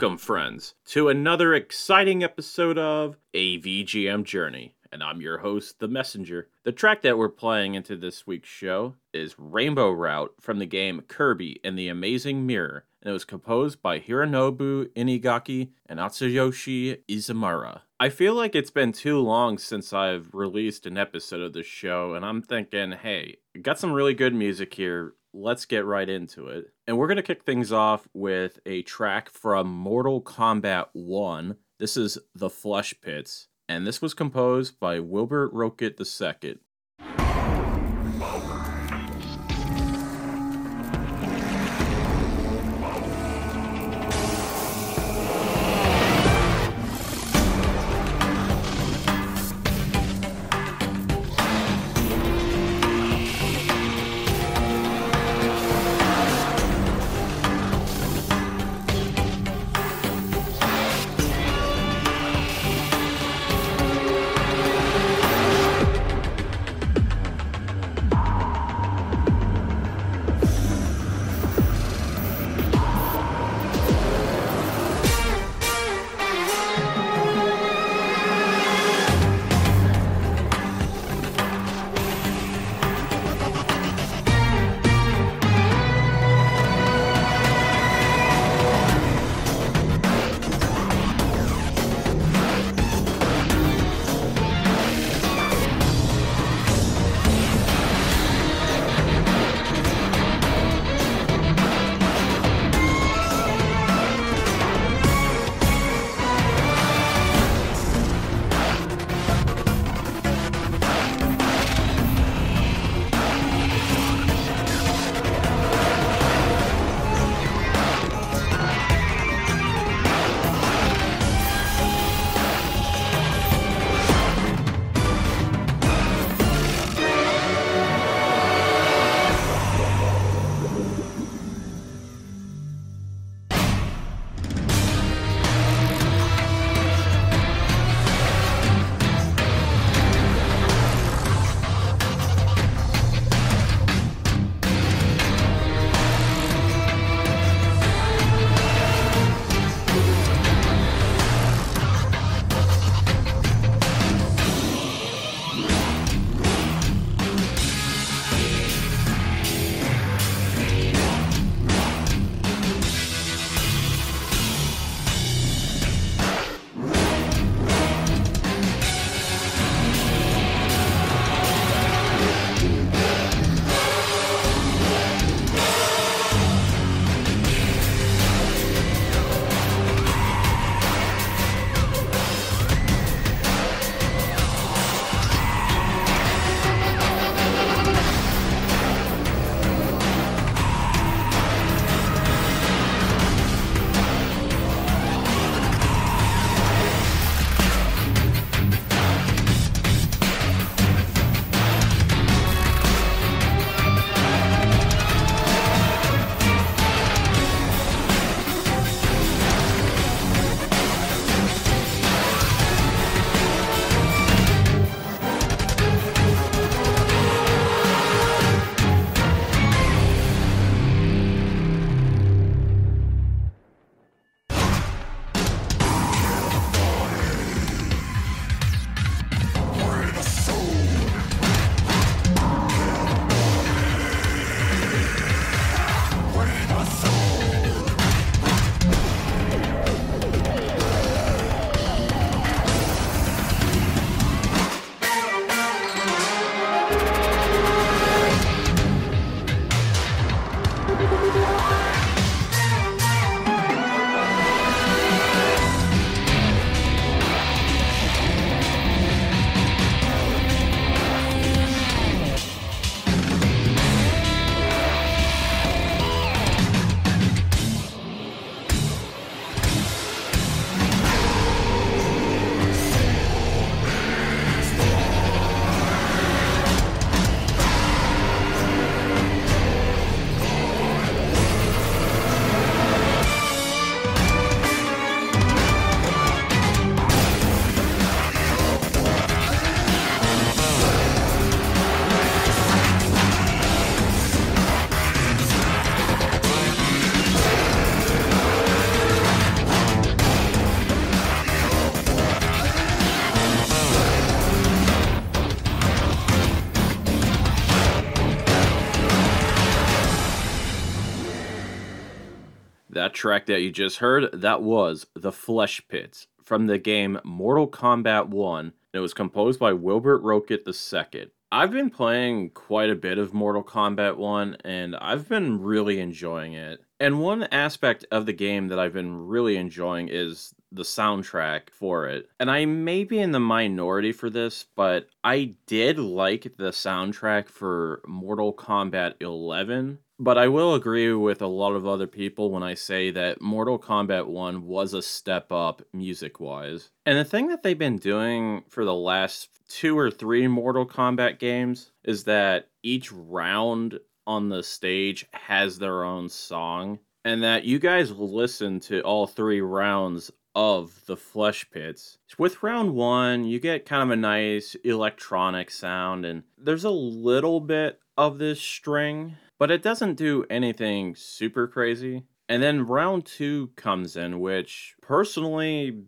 Welcome, friends, to another exciting episode of AVGM Journey. And I'm your host, The Messenger. The track that we're playing into this week's show is Rainbow Route from the game Kirby and the Amazing Mirror, and it was composed by Hironobu Inagaki and Atsuyoshi Izumura. I feel like it's been too long since I've released an episode of the show, and I'm thinking, hey, got some really good music here let's get right into it. And we're going to kick things off with a track from Mortal Kombat 1. This is The Flesh Pits, and this was composed by Wilbert Roget II. That track that you just heard, that was The Flesh Pits from the game Mortal Kombat 1. It was composed by Wilbert Roget II. I've been playing quite a bit of Mortal Kombat 1 and I've been really enjoying it. And one aspect of the game that I've been really enjoying is the soundtrack for it. And I may be in the minority for this, but I did like the soundtrack for Mortal Kombat 11. But I will agree with a lot of other people when I say that Mortal Kombat 1 was a step up music wise. And the thing that they've been doing for the last two or three Mortal Kombat games is that each round on the stage has their own song and that you guys listen to all three rounds of the flesh pits. With round one, you get kind of a nice electronic sound, and there's a little bit of this string, but it doesn't do anything super crazy. And then round two comes in, which personally,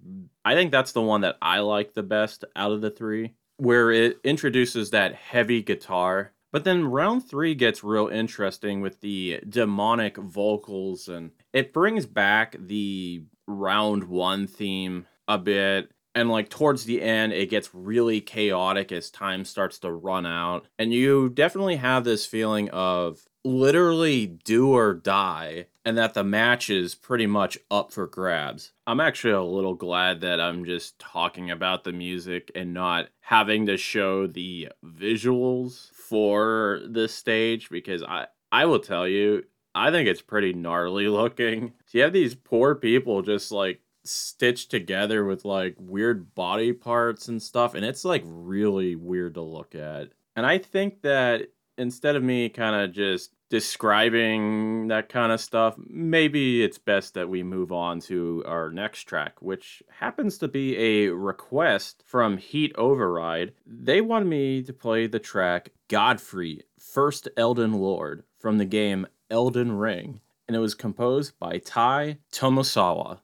I think that's the one that I like the best out of the three, where it introduces that heavy guitar. But then round three gets real interesting with the demonic vocals, and it brings back the round one theme a bit. And like towards the end, it gets really chaotic as time starts to run out. And you definitely have this feeling of literally do or die, and that the match is pretty much up for grabs. I'm actually a little glad that I'm just talking about the music and not having to show the visuals for this stage because I I will tell you I think it's pretty gnarly looking. So you have these poor people just like stitched together with like weird body parts and stuff, and it's like really weird to look at. And I think that instead of me kind of just describing that kind of stuff, maybe it's best that we move on to our next track, which happens to be a request from Heat Override. They wanted me to play the track Godfrey, First Elden Lord from the game Elden Ring, and it was composed by Tai Tomisawa.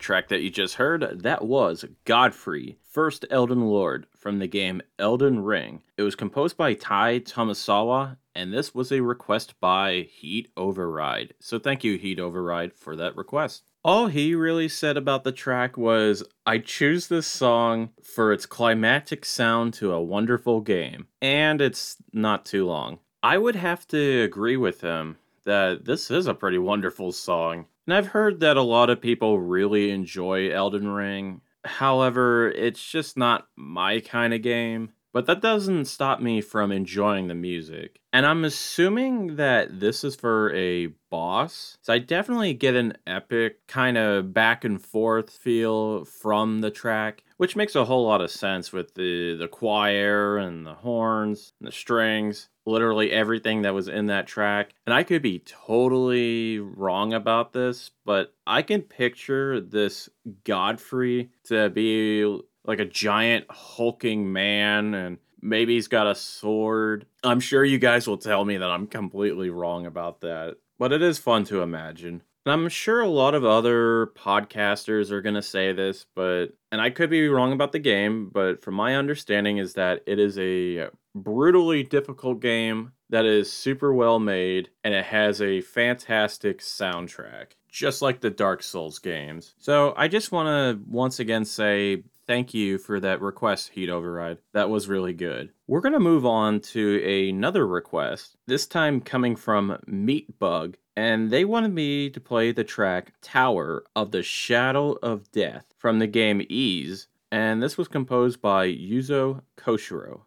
Track that you just heard, that was Godfrey, First Elden Lord from the game Elden Ring. It was composed by Tai Tomisawa, and this was a request by Heat Override. So thank you, Heat Override, for that request. All he really said about the track was, I choose this song for its climactic sound to a wonderful game, and it's not too long. I would have to agree with him that this is a pretty wonderful song. And I've heard that a lot of people really enjoy Elden Ring. However, it's just not my kind of game. But that doesn't stop me from enjoying the music. And I'm assuming that this is for a boss. So I definitely get an epic kind of back and forth feel from the track, which makes a whole lot of sense with the the choir and the horns and the strings, literally everything that was in that track. And I could be totally wrong about this, but I can picture this Godfrey to be like a giant hulking man and maybe he's got a sword. I'm sure you guys will tell me that I'm completely wrong about that, but it is fun to imagine. And I'm sure a lot of other podcasters are going to say this, but and I could be wrong about the game, but from my understanding is that it is a brutally difficult game that is super well made and it has a fantastic soundtrack, just like the Dark Souls games. So I just want to once again say thank you for that request, Heat Override. That was really good. We're going to move on to another request, this time coming from Meatbug, and they wanted me to play the track Tower of the Shadow of Death from the game Ys, and this was composed by Yuzo Koshiro.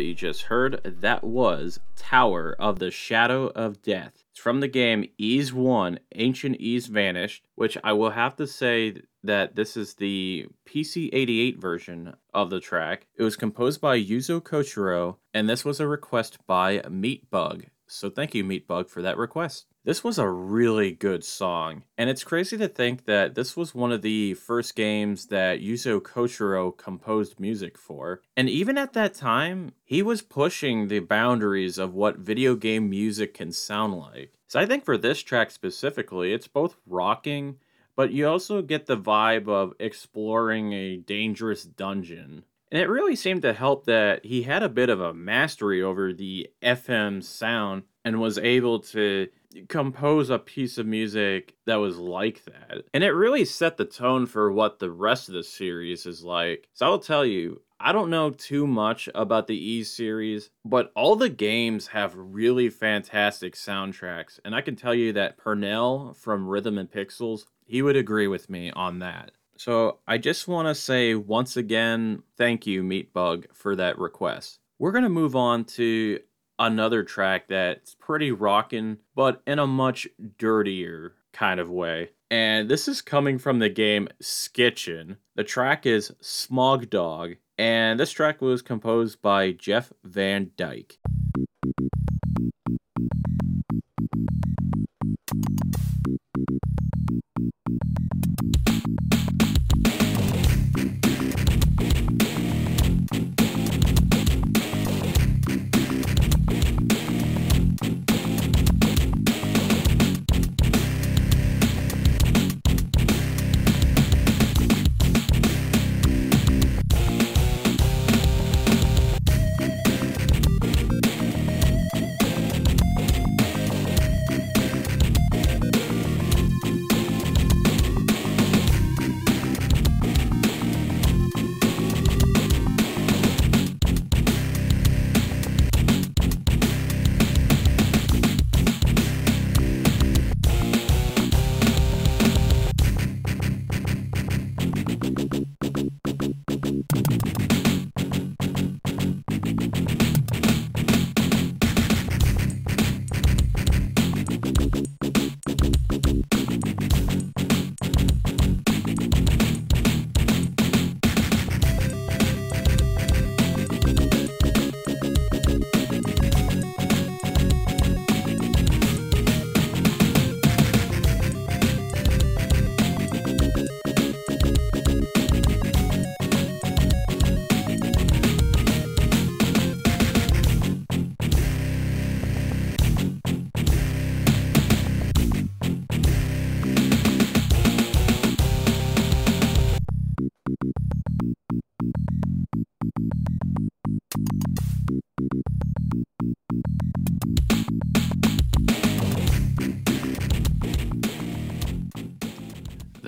That you just heard, that was Tower of the Shadow of Death. It's from the game Ys 1 Ancient Ys Vanished, which I will have to say that this is the PC 88 version of the track. It was composed by Yuzo Koshiro, and this was a request by Meatbug. So thank you, Meatbug, for that request. This was a really good song, and it's crazy to think that this was one of the first games that Yuzo Koshiro composed music for. And even at that time, he was pushing the boundaries of what video game music can sound like. So I think for this track specifically, it's both rocking, but you also get the vibe of exploring a dangerous dungeon. And it really seemed to help that he had a bit of a mastery over the FM sound and was able to compose a piece of music that was like that. And it really set the tone for what the rest of the series is like. So I will tell you, I don't know too much about the E series, but all the games have really fantastic soundtracks. And I can tell you that Pernell from Rhythm and Pixels, he would agree with me on that. So I just want to say once again, thank you, Meatbug, for that request. We're going to move on to another track that's pretty rockin', but in a much dirtier kind of way. And this is coming from the game Skitchin. The track is Smog Dog, and this track was composed by Jeff Van Dyck.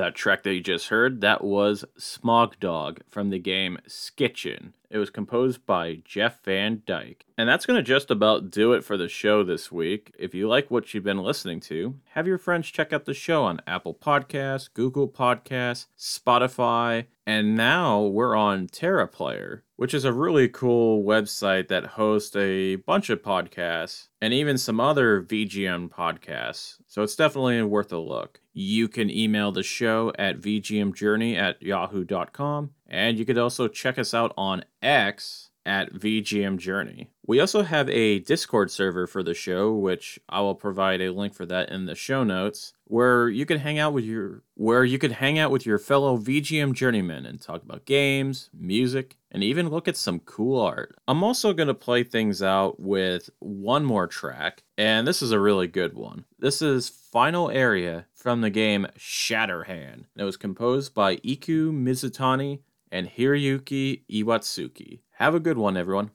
That track that you just heard, that was Smog Dog from the game Skitchin. It was composed by Jeff Van Dyck. And that's going to just about do it for the show this week. If you like what you've been listening to, have your friends check out the show on Apple Podcasts, Google Podcasts, Spotify, and now we're on Terra Player, which is a really cool website that hosts a bunch of podcasts and even some other VGM podcasts. So it's definitely worth a look. You can email the show at vgmjourney at yahoo.com and you could also check us out on X at VGM Journey. We also have a Discord server for the show, which I will provide a link for that in the show notes, where you can hang out with your where you could hang out with your fellow VGM journeymen and talk about games, music, and even look at some cool art. I'm also going to play things out with one more track, and this is a really good one. This is Final Area from the game Shatterhand. It was composed by Iku Mizutani and Hiroyuki Iwatsuki. Have a good one, everyone.